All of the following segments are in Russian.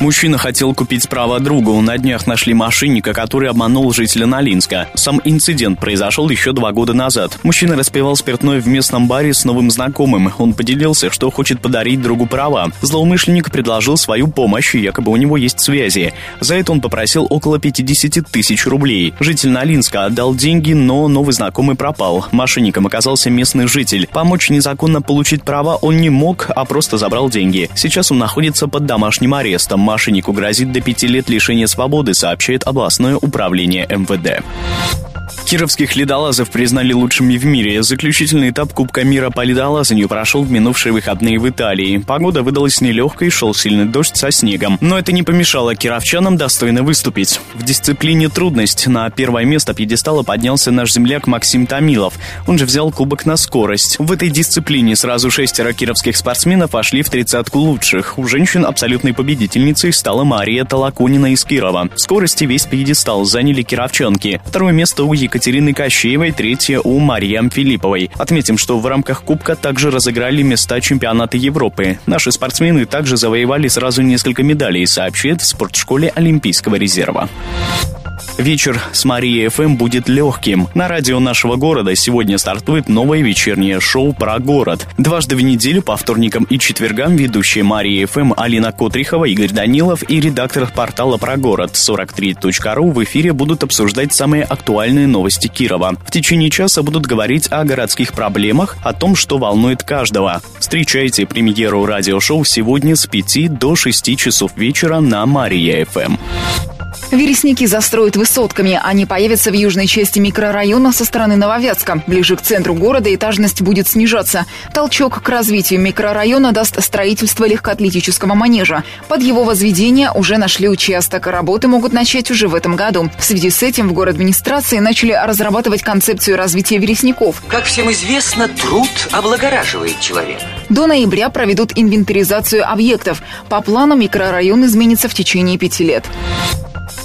Мужчина хотел купить право другу. На днях нашли мошенника, который обманул жителя Налинска. Сам инцидент произошел еще два года назад. Мужчина распивал спиртное в местном баре с новым знакомым. Он поделился, что хочет подарить другу права. Злоумышленник предложил свою помощь, якобы у него есть связи. За это он попросил около 50 тысяч рублей. Житель Налинска отдал деньги, но новый знакомый пропал. Мошенником оказался местный житель. Помочь незаконно получить права он не мог, а просто забрал деньги. Сейчас он находится под домашним арестом мошеннику грозит до пяти лет лишения свободы, сообщает областное управление МВД. Кировских ледолазов признали лучшими в мире. Заключительный этап Кубка мира по ледолазанию прошел в минувшие выходные в Италии. Погода выдалась нелегкой, шел сильный дождь со снегом. Но это не помешало кировчанам достойно выступить. В дисциплине трудность на первое место пьедестала поднялся наш земляк Максим Томилов. Он же взял кубок на скорость. В этой дисциплине сразу шестеро кировских спортсменов вошли в тридцатку лучших. У женщин абсолютной победительницей стала Мария Толоконина из Кирова. В скорости весь пьедестал заняли кировчанки. Второе место у Екатерины Екатерины Кощеевой, третье у Марьям Филипповой. Отметим, что в рамках Кубка также разыграли места чемпионата Европы. Наши спортсмены также завоевали сразу несколько медалей, сообщает в спортшколе Олимпийского резерва. Вечер с Марией ФМ будет легким. На радио нашего города сегодня стартует новое вечернее шоу про город. Дважды в неделю по вторникам и четвергам ведущие Мария ФМ Алина Котрихова, Игорь Данилов и редактор портала про город 43.ru в эфире будут обсуждать самые актуальные новости Кирова. В течение часа будут говорить о городских проблемах, о том, что волнует каждого. Встречайте премьеру радиошоу сегодня с 5 до 6 часов вечера на Мария ФМ. Вересники застроят высотками. Они появятся в южной части микрорайона со стороны Нововятска. Ближе к центру города этажность будет снижаться. Толчок к развитию микрорайона даст строительство легкоатлетического манежа. Под его возведение уже нашли участок. Работы могут начать уже в этом году. В связи с этим в город администрации начали разрабатывать концепцию развития вересников. Как всем известно, труд облагораживает человека. До ноября проведут инвентаризацию объектов. По плану микрорайон изменится в течение пяти лет.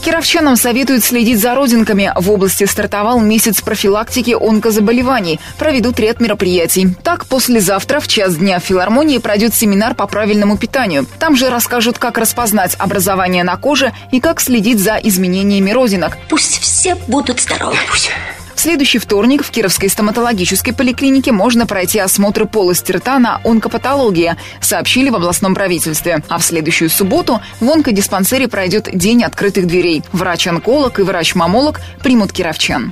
Кировчанам советуют следить за родинками. В области стартовал месяц профилактики онкозаболеваний. Проведут ряд мероприятий. Так, послезавтра в час дня в филармонии пройдет семинар по правильному питанию. Там же расскажут, как распознать образование на коже и как следить за изменениями родинок. Пусть все будут здоровы. Пусть. Следующий вторник в Кировской стоматологической поликлинике можно пройти осмотр полости рта на онкопатологии, сообщили в областном правительстве. А в следующую субботу в онкодиспансере пройдет День открытых дверей. Врач-онколог и врач-мамолог примут кировчан.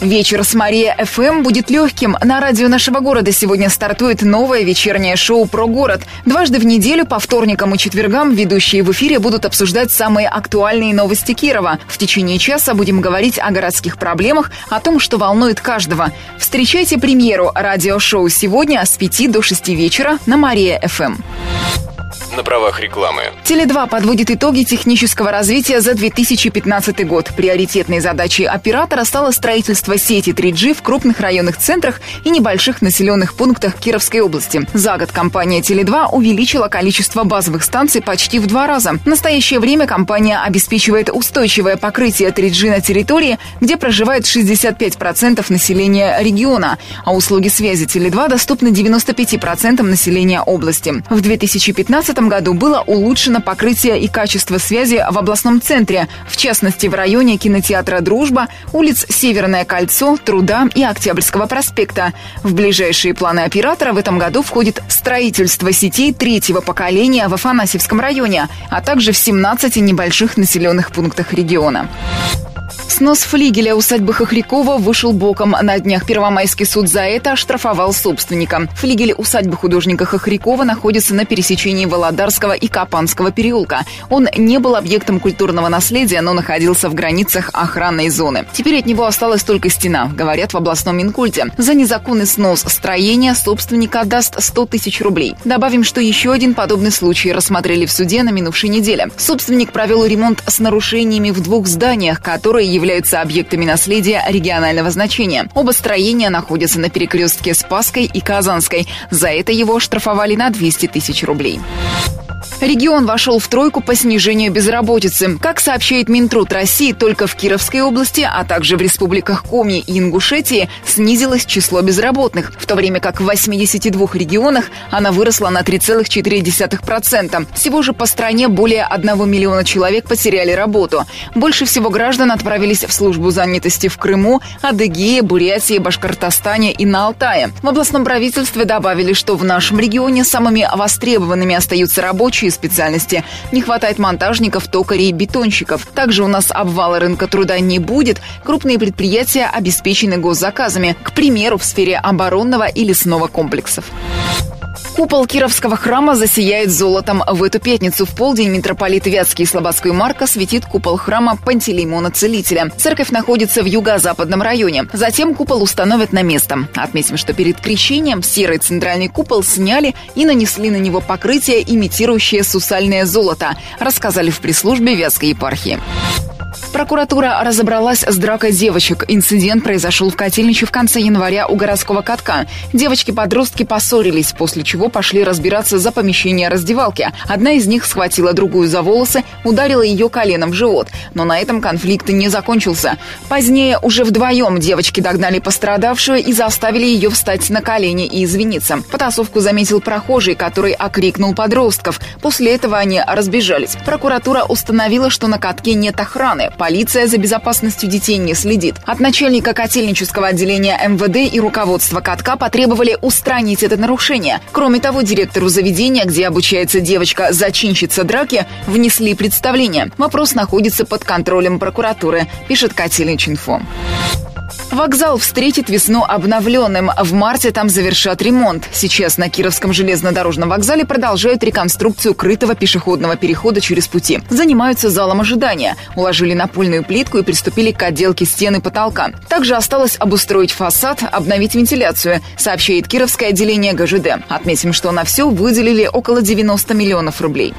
Вечер с Мария ФМ будет легким. На радио нашего города сегодня стартует новое вечернее шоу про город. Дважды в неделю, по вторникам и четвергам, ведущие в эфире будут обсуждать самые актуальные новости Кирова. В течение часа будем говорить о городских проблемах, о том, что волнует каждого. Встречайте премьеру радиошоу сегодня с 5 до 6 вечера на Мария ФМ на правах рекламы. Теле2 подводит итоги технического развития за 2015 год. Приоритетной задачей оператора стало строительство сети 3G в крупных районных центрах и небольших населенных пунктах Кировской области. За год компания Теле2 увеличила количество базовых станций почти в два раза. В настоящее время компания обеспечивает устойчивое покрытие 3G на территории, где проживает 65% населения региона, а услуги связи Теле2 доступны 95% населения области. В 2015 году было улучшено покрытие и качество связи в областном центре, в частности в районе кинотеатра «Дружба», улиц Северное кольцо, Труда и Октябрьского проспекта. В ближайшие планы оператора в этом году входит строительство сетей третьего поколения в Афанасьевском районе, а также в 17 небольших населенных пунктах региона. Снос флигеля усадьбы Хохрякова вышел боком. На днях Первомайский суд за это оштрафовал собственника. Флигель усадьбы художника Хохрякова находится на пересечении Володарского и Капанского переулка. Он не был объектом культурного наследия, но находился в границах охранной зоны. Теперь от него осталась только стена, говорят в областном Минкульте. За незаконный снос строения собственника даст 100 тысяч рублей. Добавим, что еще один подобный случай рассмотрели в суде на минувшей неделе. Собственник провел ремонт с нарушениями в двух зданиях, которые являются объектами наследия регионального значения. Оба строения находятся на перекрестке Спасской и Казанской. За это его штрафовали на 200 тысяч рублей. Регион вошел в тройку по снижению безработицы. Как сообщает Минтруд России, только в Кировской области, а также в республиках Коми и Ингушетии снизилось число безработных, в то время как в 82 регионах она выросла на 3,4%. Всего же по стране более 1 миллиона человек потеряли работу. Больше всего граждан отправились в службу занятости в Крыму, Адыгее, Бурятии, Башкортостане и на Алтае. В областном правительстве добавили, что в нашем регионе самыми востребованными остаются рабочие рабочие специальности. Не хватает монтажников, токарей, бетонщиков. Также у нас обвала рынка труда не будет. Крупные предприятия обеспечены госзаказами. К примеру, в сфере оборонного и лесного комплексов. Купол Кировского храма засияет золотом. В эту пятницу в полдень митрополит Вятский и Слободской Марка светит купол храма Пантелеймона Целителя. Церковь находится в юго-западном районе. Затем купол установят на место. Отметим, что перед крещением серый центральный купол сняли и нанесли на него покрытие, имитирующее сусальное золото, рассказали в пресс-службе Вятской епархии. Прокуратура разобралась с дракой девочек. Инцидент произошел в Котельниче в конце января у городского катка. Девочки-подростки поссорились, после чего пошли разбираться за помещение раздевалки. Одна из них схватила другую за волосы, ударила ее коленом в живот. Но на этом конфликт не закончился. Позднее уже вдвоем девочки догнали пострадавшую и заставили ее встать на колени и извиниться. Потасовку заметил прохожий, который окрикнул подростков. После этого они разбежались. Прокуратура установила, что на катке нет охраны. Полиция за безопасностью детей не следит. От начальника котельнического отделения МВД и руководства катка потребовали устранить это нарушение. Кроме того, директору заведения, где обучается девочка-зачинщица драки, внесли представление. Вопрос находится под контролем прокуратуры, пишет Котельнич.Инфо. Вокзал встретит весну обновленным. В марте там завершат ремонт. Сейчас на Кировском железнодорожном вокзале продолжают реконструкцию крытого пешеходного перехода через пути. Занимаются залом ожидания. Уложили напольную плитку и приступили к отделке стены потолка. Также осталось обустроить фасад, обновить вентиляцию, сообщает Кировское отделение ГЖД. Отметим, что на все выделили около 90 миллионов рублей.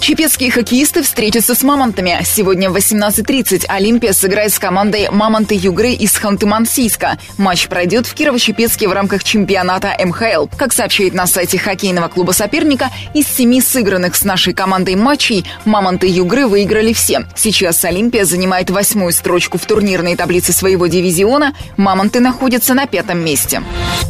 Чепецкие хоккеисты встретятся с «Мамонтами». Сегодня в 18.30 «Олимпия» сыграет с командой «Мамонты Югры» из Ханты-Мансийска. Матч пройдет в Кирово-Чепецке в рамках чемпионата МХЛ. Как сообщает на сайте хоккейного клуба соперника, из семи сыгранных с нашей командой матчей «Мамонты Югры» выиграли все. Сейчас «Олимпия» занимает восьмую строчку в турнирной таблице своего дивизиона. «Мамонты» находятся на пятом месте.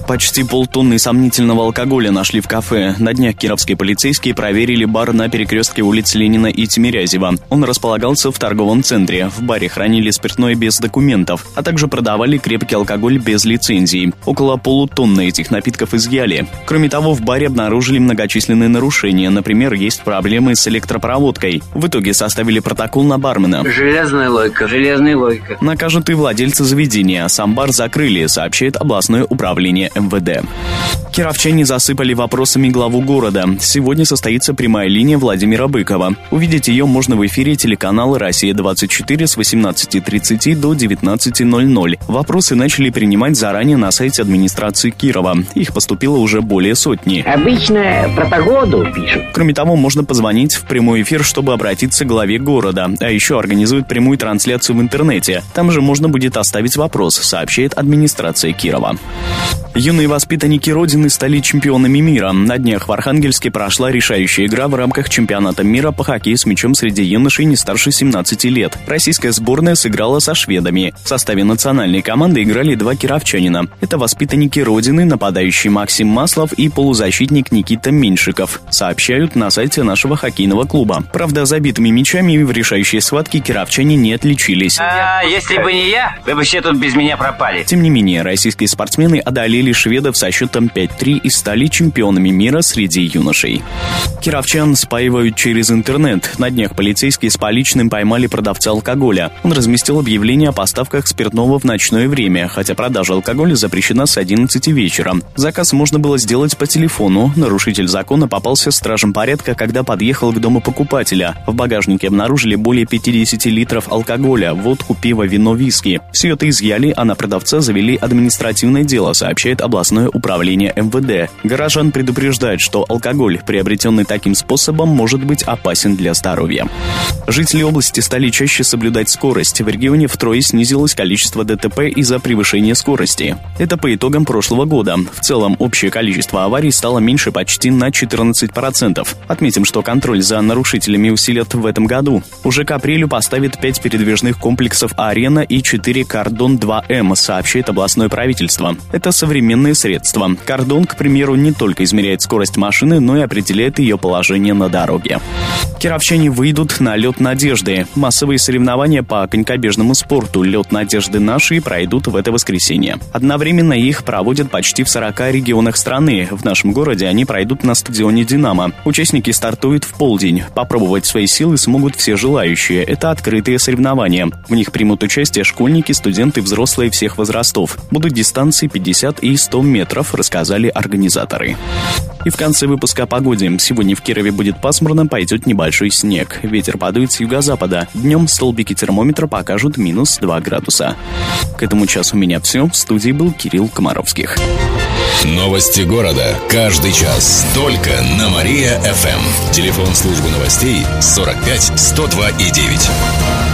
Почти полтонны сомнительного алкоголя нашли в кафе. На днях кировские полицейские проверили бар на перекрестке улиц Ленина и Тимирязева. Он располагался в торговом центре. В баре хранили спиртное без документов, а также продавали крепкий алкоголь без лицензии. Около полутонны этих напитков изъяли. Кроме того, в баре обнаружили многочисленные нарушения. Например, есть проблемы с электропроводкой. В итоге составили протокол на бармена. Железная лойка, железная лойка. Накажут и владельцы заведения. Сам бар закрыли, сообщает областное управление МВД. Кировчане засыпали вопросами главу города. Сегодня состоится прямая линия Владимира Быкова. Увидеть ее можно в эфире телеканала «Россия-24» с 18.30 до 19.00. Вопросы начали принимать заранее на сайте администрации Кирова. Их поступило уже более сотни. Обычно про погоду пишут. Кроме того, можно позвонить в прямой эфир, чтобы обратиться к главе города. А еще организуют прямую трансляцию в интернете. Там же можно будет оставить вопрос, сообщает администрация Кирова. Юные воспитанники Родины стали чемпионами мира. На днях в Архангельске прошла решающая игра в рамках чемпионата мира по хоккею с мячом среди юношей не старше 17 лет. Российская сборная сыграла со шведами. В составе национальной команды играли два кировчанина. Это воспитанники Родины, нападающий Максим Маслов и полузащитник Никита Меньшиков, сообщают на сайте нашего хоккейного клуба. Правда, забитыми мячами в решающей схватке кировчане не отличились. А если бы не я, вы бы все тут без меня пропали. Тем не менее, российские спортсмены одолели шведов со счетом 5-3 и стали чемпионами мира среди юношей. Кировчан спаивают через интернет. На днях полицейские с поличным поймали продавца алкоголя. Он разместил объявление о поставках спиртного в ночное время, хотя продажа алкоголя запрещена с 11 вечера. Заказ можно было сделать по телефону. Нарушитель закона попался стражем порядка, когда подъехал к дому покупателя. В багажнике обнаружили более 50 литров алкоголя, водку, пиво, вино, виски. Все это изъяли, а на продавца завели административное дело, сообщает областное управление МВД. Горожан предупреждают, что алкоголь, приобретенный таким способом, может быть быть опасен для здоровья. Жители области стали чаще соблюдать скорость. В регионе втрое снизилось количество ДТП из-за превышения скорости. Это по итогам прошлого года. В целом, общее количество аварий стало меньше почти на 14%. Отметим, что контроль за нарушителями усилят в этом году. Уже к апрелю поставит 5 передвижных комплексов «Арена» и 4 «Кордон-2М», сообщает областное правительство. Это современные средства. «Кордон», к примеру, не только измеряет скорость машины, но и определяет ее положение на дороге. Кировчане выйдут на лед надежды. Массовые соревнования по конькобежному спорту «Лед надежды наши» пройдут в это воскресенье. Одновременно их проводят почти в 40 регионах страны. В нашем городе они пройдут на стадионе «Динамо». Участники стартуют в полдень. Попробовать свои силы смогут все желающие. Это открытые соревнования. В них примут участие школьники, студенты, взрослые всех возрастов. Будут дистанции 50 и 100 метров, рассказали организаторы. И в конце выпуска о погоде. Сегодня в Кирове будет пасмурно, пойдет небольшой снег. Ветер подует с юго-запада. Днем столбики термометра покажут минус 2 градуса. К этому часу у меня все. В студии был Кирилл Комаровских. Новости города. Каждый час. Только на Мария-ФМ. Телефон службы новостей 45 102 и 9.